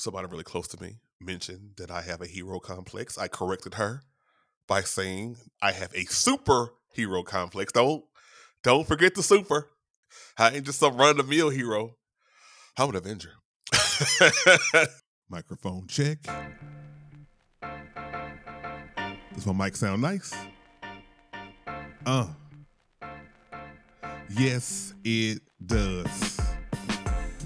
somebody really close to me mentioned that I have a hero complex. I corrected her by saying I have a super hero complex. Don't don't forget the super. I ain't just some run the mill hero. I'm an Avenger. Microphone check. Does my mic sound nice? Uh. Yes, it does.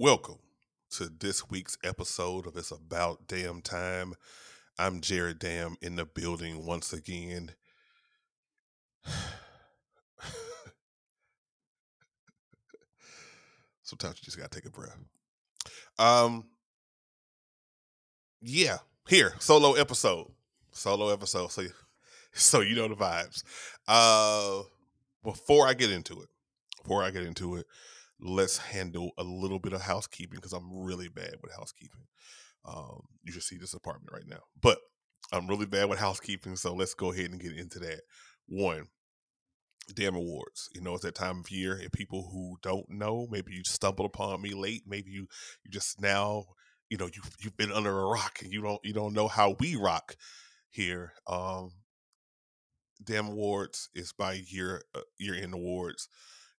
Welcome to this week's episode of It's About Damn Time. I'm Jared Dam in the building once again. Sometimes you just gotta take a breath. Um, yeah, here solo episode, solo episode. So, so you know the vibes. Uh, before I get into it, before I get into it, let's handle a little bit of housekeeping because I'm really bad with housekeeping. Um, you should see this apartment right now, but I'm really bad with housekeeping, so let's go ahead and get into that. One, damn awards. You know, it's that time of year, and people who don't know, maybe you stumbled upon me late, maybe you you just now, you know, you you've been under a rock and you don't you don't know how we rock here. Um, damn awards is by year uh, year end awards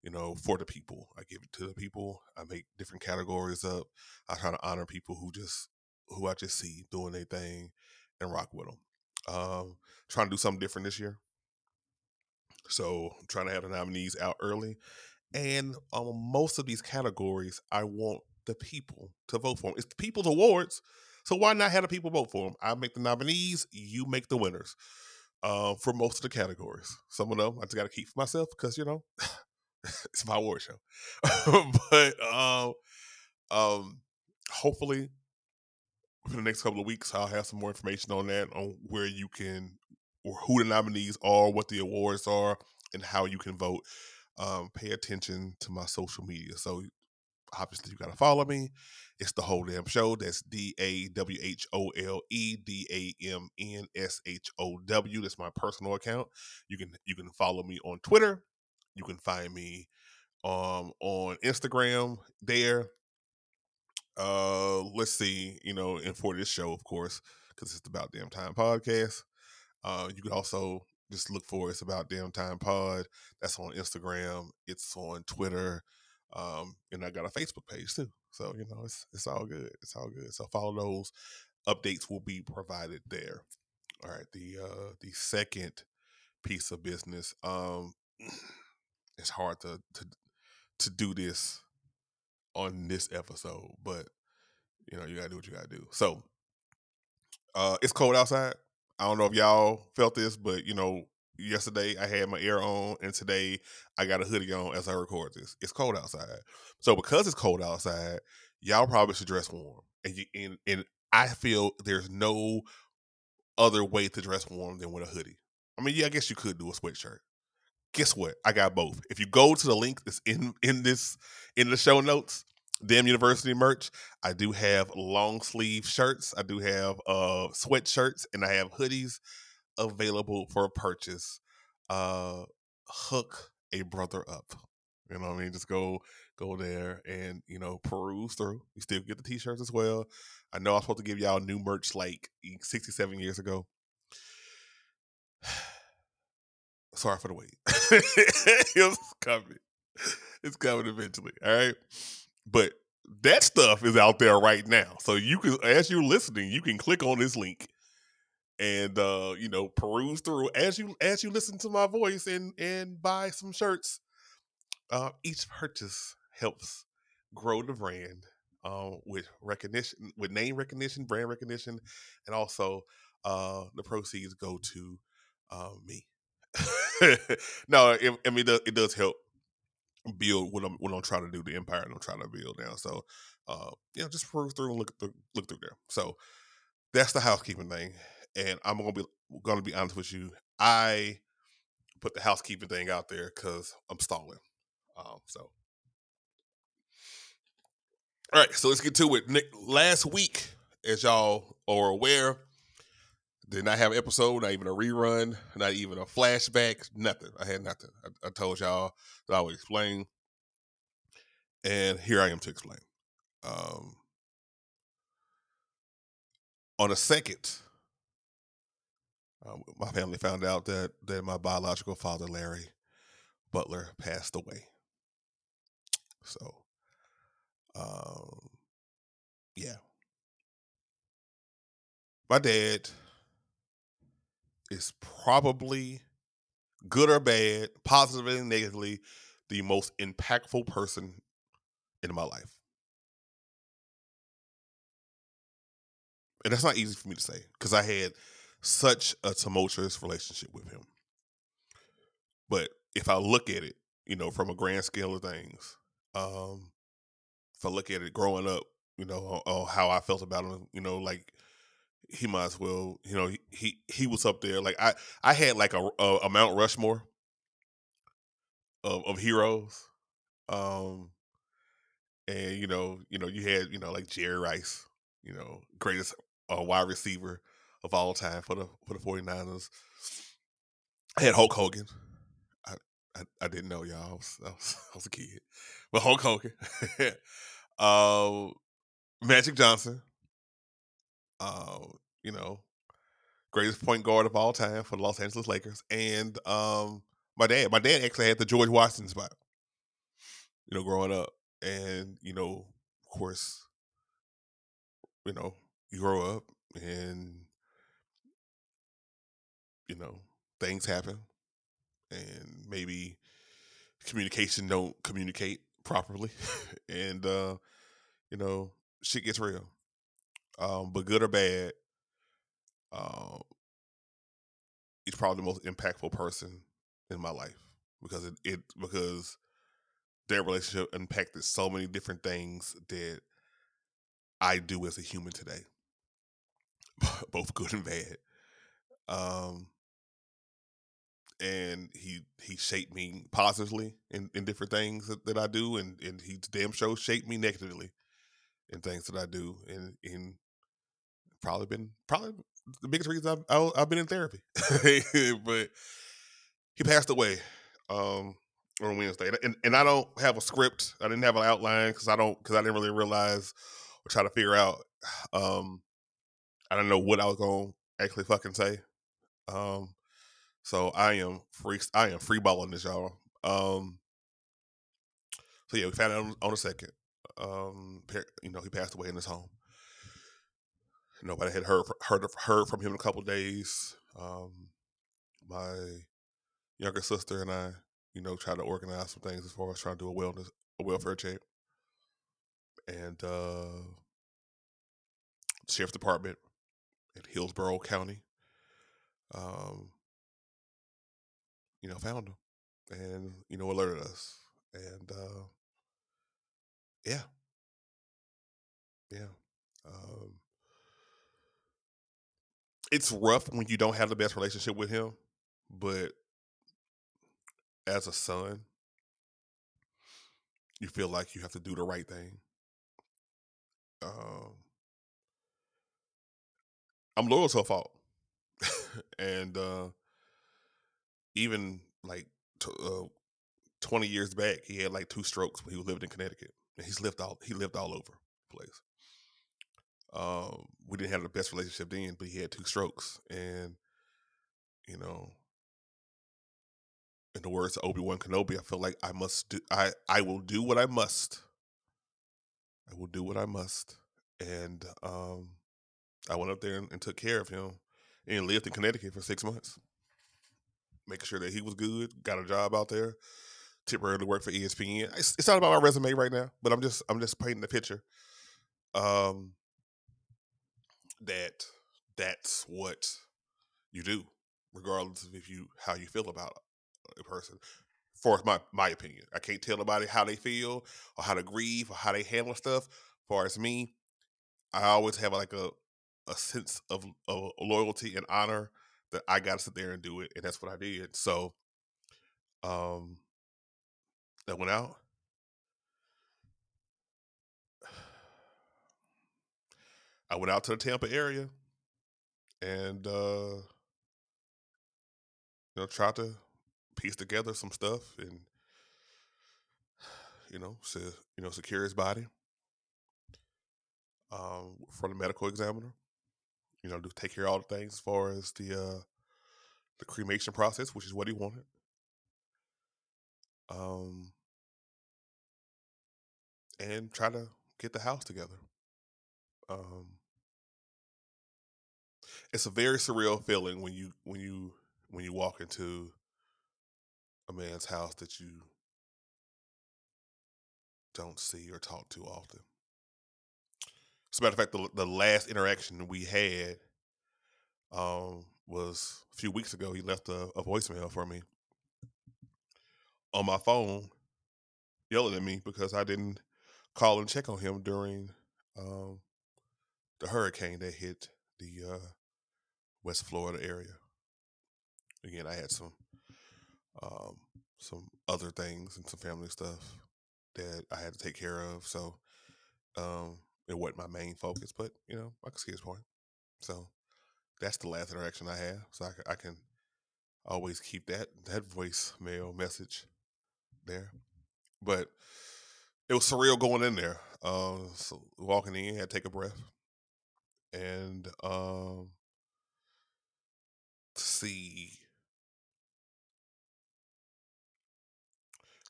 you know, for the people. I give it to the people. I make different categories up. I try to honor people who just who I just see doing their thing and rock with them. Um, trying to do something different this year. So I'm trying to have the nominees out early. And um, most of these categories, I want the people to vote for them. It's the people's awards. So why not have the people vote for them? I make the nominees, you make the winners uh, for most of the categories. Some of them I just got to keep for myself because, you know, it's my award show. but um, um, hopefully, for the next couple of weeks, I'll have some more information on that, on where you can, or who the nominees are, what the awards are, and how you can vote. Um, pay attention to my social media. So obviously you gotta follow me. It's the whole damn show. That's D A W H O L E D A M N S H O W. That's my personal account. You can you can follow me on Twitter you can find me um, on Instagram there. Uh, let's see, you know, and for this show, of course, because it's about damn time podcast. Uh, you can also just look for it's about damn time pod. That's on Instagram. It's on Twitter. Um, and I got a Facebook page too. So, you know, it's it's all good. It's all good. So follow those. Updates will be provided there. All right. The uh the second piece of business. Um it's hard to to to do this on this episode, but you know, you gotta do what you gotta do. So uh it's cold outside. I don't know if y'all felt this, but you know, yesterday I had my air on and today I got a hoodie on as I record this. It's cold outside. So because it's cold outside, y'all probably should dress warm. And you, and, and I feel there's no other way to dress warm than with a hoodie. I mean, yeah, I guess you could do a sweatshirt guess what? I got both. If you go to the link that's in in this in the show notes, Damn University merch, I do have long sleeve shirts, I do have uh sweatshirts, and I have hoodies available for purchase. Uh hook a brother up. You know what I mean? Just go go there and you know peruse through. You still get the t-shirts as well. I know I was supposed to give y'all new merch like 67 years ago sorry for the wait. it's coming. It's coming eventually. All right. But that stuff is out there right now. So you can as you're listening, you can click on this link and uh, you know, peruse through as you as you listen to my voice and and buy some shirts. Uh, each purchase helps grow the brand uh, with recognition, with name recognition, brand recognition, and also uh, the proceeds go to uh, me. no, it, I mean it does help build what I'm what I'm trying to do, the empire I'm trying to build now. So uh yeah, just peruse through and look through look through there. So that's the housekeeping thing. And I'm gonna be gonna be honest with you. I put the housekeeping thing out there because I'm stalling. Um, so all right, so let's get to it. Nick, last week, as y'all are aware, did not have an episode, not even a rerun, not even a flashback, nothing. I had nothing. I, I told y'all that I would explain, and here I am to explain. Um, on a second, um, my family found out that that my biological father, Larry Butler, passed away. So, um, yeah, my dad is probably good or bad, positively and negatively, the most impactful person in my life. And that's not easy for me to say because I had such a tumultuous relationship with him. But if I look at it, you know, from a grand scale of things, um, if I look at it growing up, you know, on how I felt about him, you know, like he might as well, you know, he he, he was up there. Like I I had like a, a, a Mount Rushmore of, of heroes. Um and you know, you know, you had, you know, like Jerry Rice, you know, greatest uh, wide receiver of all time for the for the 49ers. I had Hulk Hogan. I I, I didn't know y'all. I was, I was, I was a kid. But Hulk Hogan. uh, Magic Johnson. Uh, you know, greatest point guard of all time for the Los Angeles Lakers. And um, my dad, my dad actually had the George Washington spot. You know, growing up, and you know, of course, you know, you grow up and you know things happen, and maybe communication don't communicate properly, and uh, you know, shit gets real. Um, but good or bad, uh, he's probably the most impactful person in my life because it, it because their relationship impacted so many different things that I do as a human today, both good and bad. Um, and he he shaped me positively in, in different things that, that I do, and and he damn sure shaped me negatively in things that I do, and in probably been probably the biggest reason I've, I've been in therapy. but he passed away um, on Wednesday, and and I don't have a script. I didn't have an outline because I don't because I didn't really realize or try to figure out. Um, I don't know what I was gonna actually fucking say. Um, so I am free. I am free balling this, y'all. Um, so yeah, we found out on, on a second. Um, you know, he passed away in his home. Nobody had heard heard heard from him in a couple days. Um, my younger sister and I, you know, tried to organize some things as far as trying to do a wellness a welfare check, and uh, sheriff department in Hillsborough County, um, you know, found him and you know alerted us, and uh, yeah, yeah. Um, it's rough when you don't have the best relationship with him, but as a son, you feel like you have to do the right thing. Um, I'm loyal to a fault, and uh, even like t- uh, 20 years back, he had like two strokes when he was living in Connecticut, and he's lived all he lived all over the place. Um, we didn't have the best relationship then, but he had two strokes, and you know, in the words of Obi Wan Kenobi, I feel like I must do. I I will do what I must. I will do what I must, and um, I went up there and, and took care of him, and lived in Connecticut for six months, making sure that he was good. Got a job out there, temporarily worked for ESPN. It's, it's not about my resume right now, but I'm just I'm just painting the picture. Um, that that's what you do, regardless of if you how you feel about a person. as my my opinion. I can't tell nobody how they feel or how to grieve or how they handle stuff. Far as me, I always have like a a sense of, of loyalty and honor that I got to sit there and do it, and that's what I did. So, um, I went out. I went out to the Tampa area and uh, you know tried to piece together some stuff and you know you know secure his body um, from the medical examiner. You know, to take care of all the things as far as the uh, the cremation process, which is what he wanted. Um, and try to get the house together. Um, it's a very surreal feeling when you when you when you walk into a man's house that you don't see or talk to often. As a matter of fact, the, the last interaction we had um, was a few weeks ago. He left a, a voicemail for me on my phone, yelling at me because I didn't call and check on him during um, the hurricane that hit the uh, West Florida area. Again, I had some um, some other things and some family stuff that I had to take care of, so um, it wasn't my main focus. But you know, I can see his point. So that's the last interaction I have. So I, I can always keep that that voicemail message there. But it was surreal going in there. Uh, so walking in, had to take a breath, and um, to see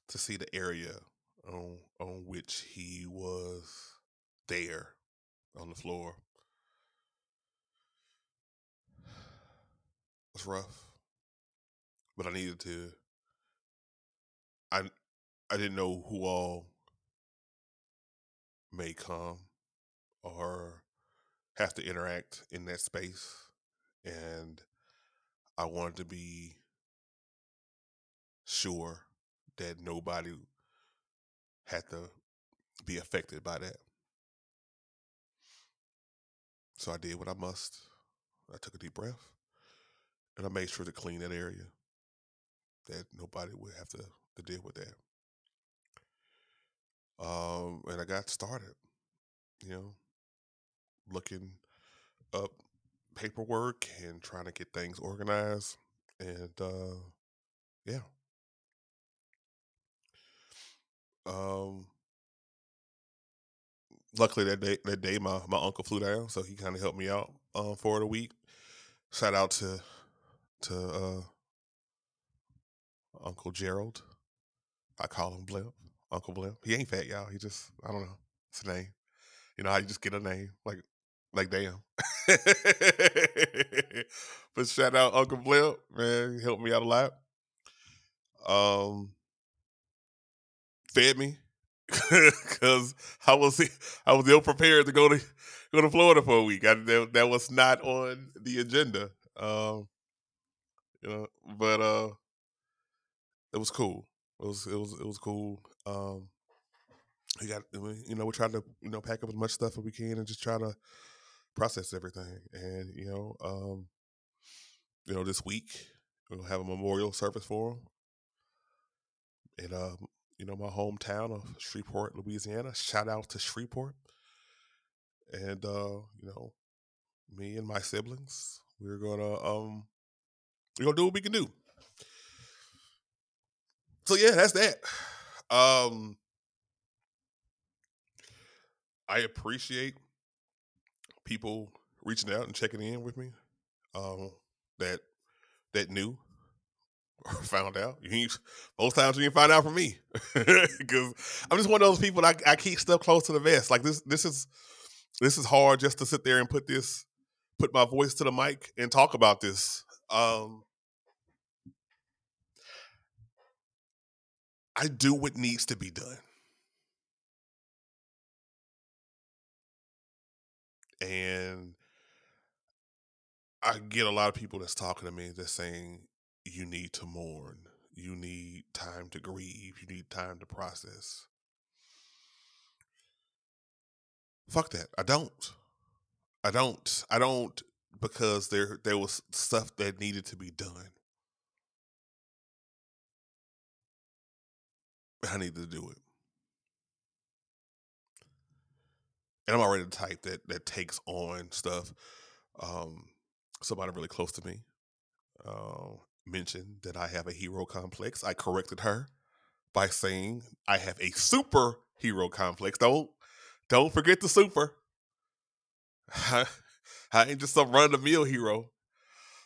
to see the area on on which he was there on the floor It was rough. But I needed to I I didn't know who all may come or have to interact in that space and I wanted to be sure that nobody had to be affected by that. So I did what I must. I took a deep breath and I made sure to clean that area that nobody would have to, to deal with that. Um, and I got started, you know, looking up paperwork and trying to get things organized. And uh, yeah. Um, luckily that day that day my, my uncle flew down, so he kind of helped me out um, for the week. Shout out to to uh, Uncle Gerald. I call him Blimp. Uncle Blimp. He ain't fat, y'all. He just I don't know. It's a name. You know how you just get a name like like damn. but shout out Uncle Blimp, man. He helped me out a lot. Um, fed me because I was I was ill prepared to go to go to Florida for a week. I, that, that was not on the agenda. Um, you know, but uh, it was cool. It was it was it was cool. Um, we got you know we tried to you know pack up as much stuff as we can and just try to process everything. And you know, um, you know, this week we'll have a memorial service for him. And uh, you know, my hometown of Shreveport, Louisiana. Shout out to Shreveport. And uh, you know, me and my siblings, we're gonna um we're gonna do what we can do. So yeah, that's that. Um I appreciate people reaching out and checking in with me. Um that that knew or found out. You most times you find out from me because I'm just one of those people. I, I keep stuff close to the vest. Like this, this is this is hard just to sit there and put this, put my voice to the mic and talk about this. Um, I do what needs to be done. And I get a lot of people that's talking to me that's saying you need to mourn. You need time to grieve. You need time to process. Fuck that. I don't. I don't. I don't because there there was stuff that needed to be done. I need to do it. And I'm already the type that that takes on stuff. Um, somebody really close to me uh, mentioned that I have a hero complex. I corrected her by saying I have a super hero complex. Don't don't forget the super. I, I ain't just some run of the mill hero.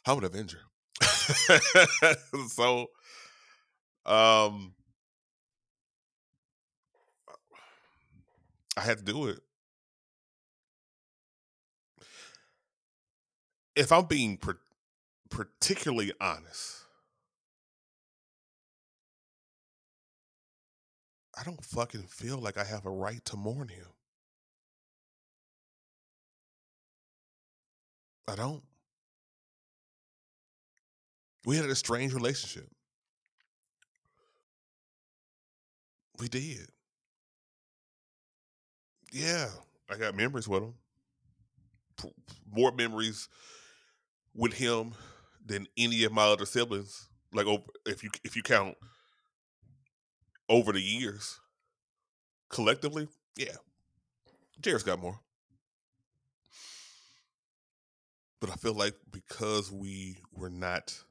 I'm an Avenger. so um I had to do it. If I'm being particularly honest, I don't fucking feel like I have a right to mourn him. I don't. We had a strange relationship. We did. Yeah, I got memories with him. More memories with him than any of my other siblings. Like, if you if you count over the years collectively, yeah, Jared's got more. But I feel like because we were not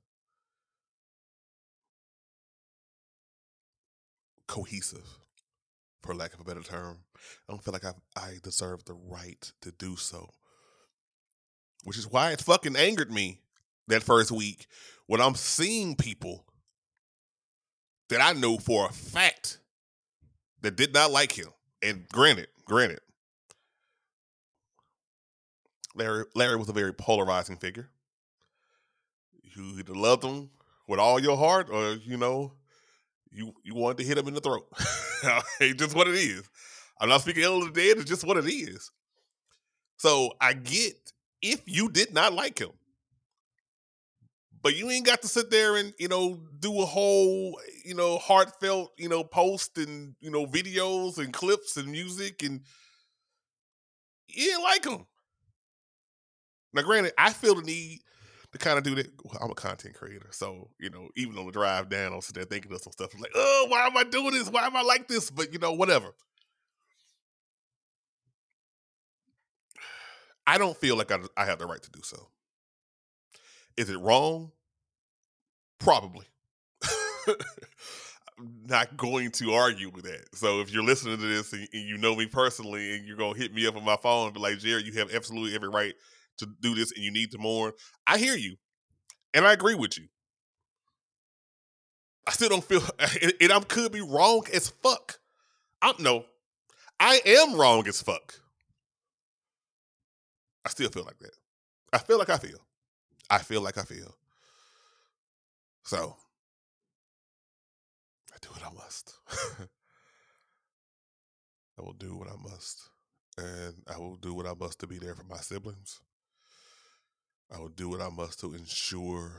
cohesive, for lack of a better term, I don't feel like I I deserve the right to do so. Which is why it fucking angered me that first week when I'm seeing people that I know for a fact that did not like him. And granted, granted, Larry Larry was a very polarizing figure. You either loved him with all your heart, or you know, you you wanted to hit him in the throat. it's just what it is. I'm not speaking ill of the dead. It's just what it is. So I get if you did not like him, but you ain't got to sit there and you know do a whole you know heartfelt you know post and you know videos and clips and music and you didn't like him. Now, granted, I feel the need to kind of do that. I'm a content creator, so you know, even on the drive down, I'm sitting there thinking of some stuff. I'm like, oh, why am I doing this? Why am I like this? But you know, whatever. I don't feel like I, I have the right to do so. Is it wrong? Probably. I'm not going to argue with that. So if you're listening to this and, and you know me personally and you're gonna hit me up on my phone and be like, Jared, you have absolutely every right to do this and you need to mourn. I hear you. And I agree with you. I still don't feel and I could be wrong as fuck. I no. I am wrong as fuck. I still feel like that. I feel like I feel. I feel like I feel. So I do what I must. I will do what I must. And I will do what I must to be there for my siblings. I will do what I must to ensure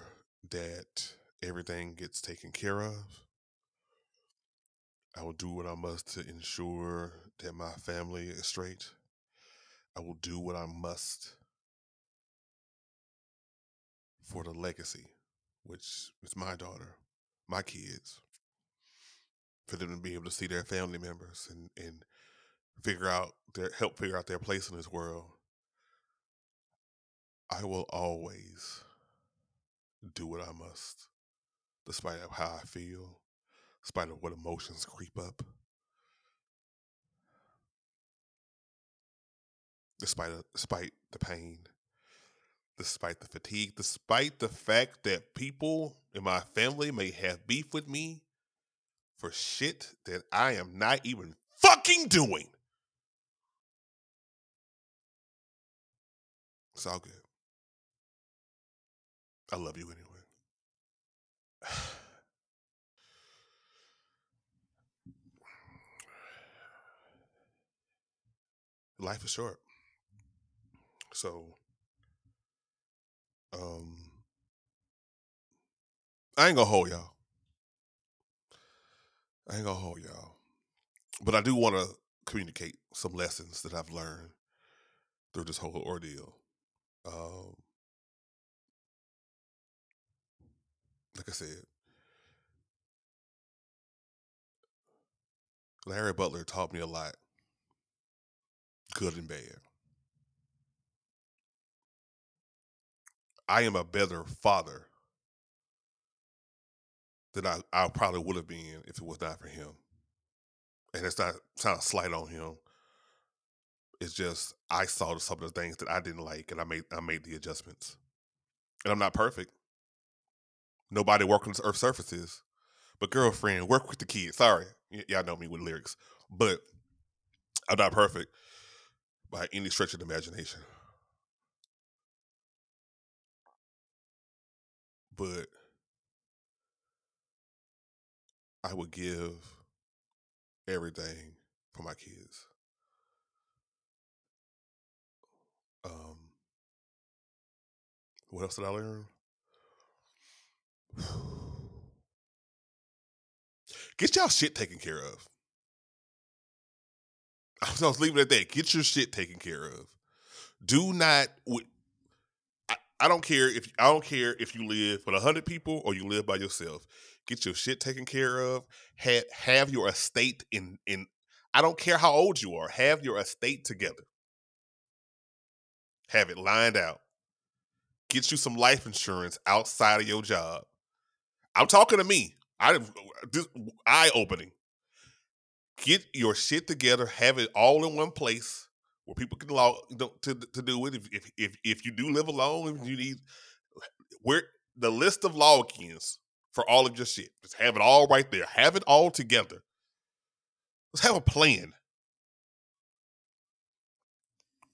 that everything gets taken care of. I will do what I must to ensure that my family is straight. I will do what I must for the legacy, which is my daughter, my kids, for them to be able to see their family members and, and figure out their help figure out their place in this world. I will always do what I must, despite of how I feel, despite of what emotions creep up, despite despite the pain, despite the fatigue, despite the fact that people in my family may have beef with me for shit that I am not even fucking doing. It's all good. I love you anyway. Life is short. So um I ain't gonna hold y'all. I ain't gonna hold y'all. But I do want to communicate some lessons that I've learned through this whole ordeal. Um, like I said, Larry Butler taught me a lot, good and bad. I am a better father than I, I probably would have been if it was not for him. And it's not trying to slight on him. It's just I saw some of the things that I didn't like, and I made I made the adjustments. And I'm not perfect. Nobody working the earth surfaces. But girlfriend, work with the kids. Sorry, y- y'all know me with lyrics, but I'm not perfect by any stretch of the imagination. But I would give everything for my kids. Um, what else did I learn? Get y'all shit taken care of. I was leaving it at that. Get your shit taken care of. Do not. I don't care if I don't care if you live with hundred people or you live by yourself. Get your shit taken care of. Have have your estate in in. I don't care how old you are. Have your estate together. Have it lined out. Get you some life insurance outside of your job. I'm talking to me. I this eye opening. Get your shit together. Have it all in one place where people can log to to do it. If if if, if you do live alone, if you need where the list of logins for all of your shit. Just have it all right there. Have it all together. Let's have a plan.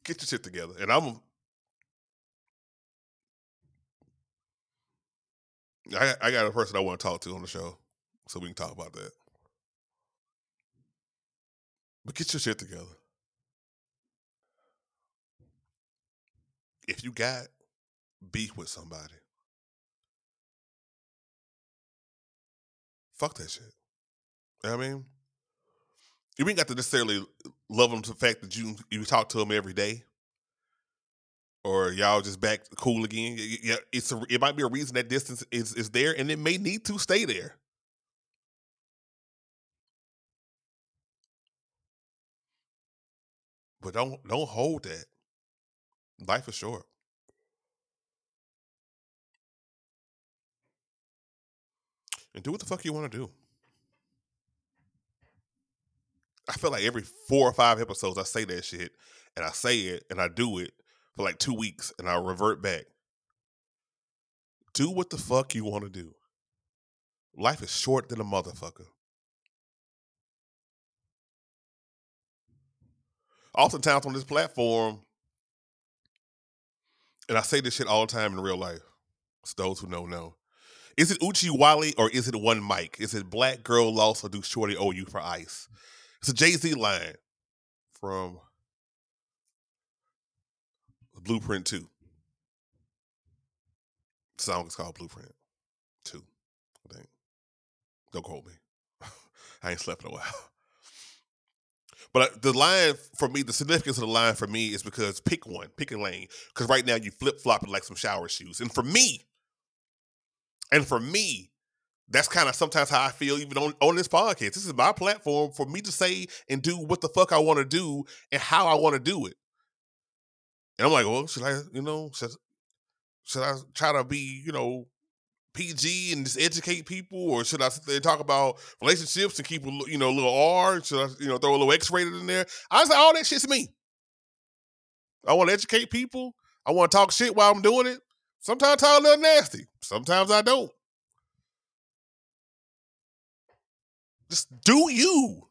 Get your shit together. And I'm I, I got a person I want to talk to on the show, so we can talk about that. But get your shit together. If you got beef with somebody, fuck that shit. You know what I mean? You ain't got to necessarily love them to the fact that you you talk to them every day, or y'all just back cool again. Yeah, it's a, it might be a reason that distance is is there, and it may need to stay there. But don't don't hold that. Life is short. And do what the fuck you want to do. I feel like every four or five episodes I say that shit and I say it and I do it for like two weeks and I revert back. Do what the fuck you want to do. Life is short than a motherfucker. Oftentimes on this platform, and I say this shit all the time in real life. It's those who know know. Is it Oochie Wally or is it one Mic? Is it Black Girl Lost or do Shorty owe you for ice? It's a Jay Z line from Blueprint 2. The song is called Blueprint 2, I think. Don't quote me. I ain't slept in a while. But the line for me, the significance of the line for me is because pick one, pick a lane. Because right now you flip flopping like some shower shoes. And for me, and for me, that's kind of sometimes how I feel even on, on this podcast. This is my platform for me to say and do what the fuck I want to do and how I want to do it. And I'm like, well, should I, you know, should, should I try to be, you know, PG and just educate people, or should I sit there and talk about relationships and keep a you know a little R? Should I you know throw a little X rated in there? I like, all that shit's me. I want to educate people. I want to talk shit while I'm doing it. Sometimes talk a little nasty. Sometimes I don't. Just do you.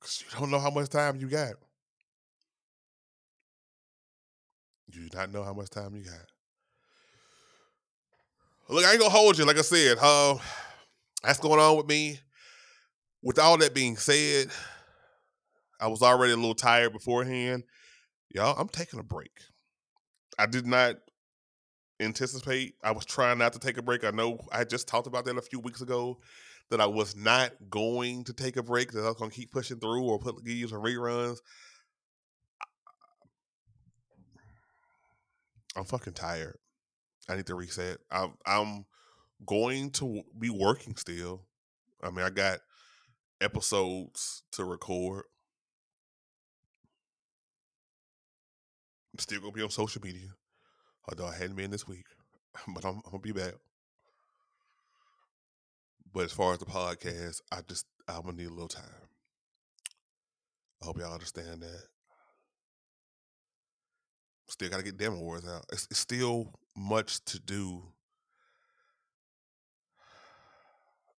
Because you don't know how much time you got. You do not know how much time you got. Look, I ain't gonna hold you. Like I said, uh, that's going on with me. With all that being said, I was already a little tired beforehand. Y'all, I'm taking a break. I did not anticipate. I was trying not to take a break. I know I just talked about that a few weeks ago that I was not going to take a break, that I was going to keep pushing through or put give you some reruns. I'm fucking tired. I need to reset. I'm, I'm going to be working still. I mean, I got episodes to record. I'm still gonna be on social media, although I hadn't been this week, but I'm, I'm gonna be back. But as far as the podcast, I just I'm gonna need a little time. I hope y'all understand that. Still gotta get damn awards out. It's, it's still much to do.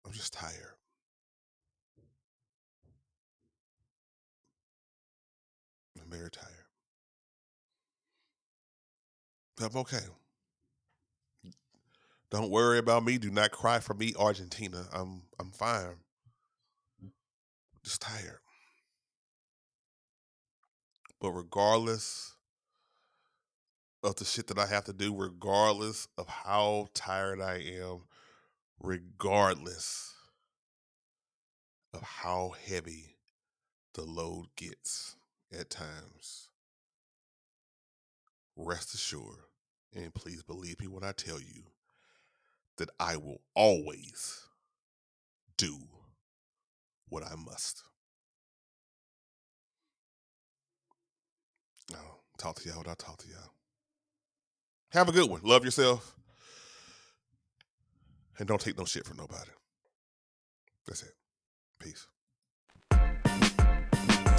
I'm just tired. I'm very tired. But I'm okay. Don't worry about me. Do not cry for me, Argentina. I'm I'm fine. Just tired. But regardless of the shit that I have to do, regardless of how tired I am, regardless of how heavy the load gets at times, rest assured, and please believe me when I tell you that I will always do what I must. I'll talk to y'all when I talk to y'all. Have a good one. Love yourself. And don't take no shit from nobody. That's it. Peace.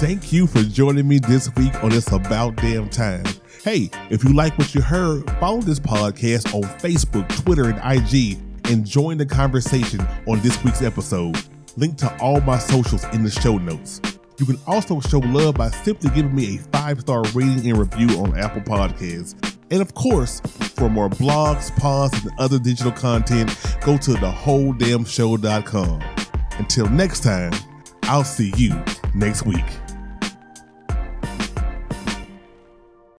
Thank you for joining me this week on It's About Damn Time. Hey, if you like what you heard, follow this podcast on Facebook, Twitter, and IG and join the conversation on this week's episode. Link to all my socials in the show notes. You can also show love by simply giving me a five star rating and review on Apple Podcasts. And of course, for more blogs, pods, and other digital content, go to thewholedamnshow.com. Until next time, I'll see you next week.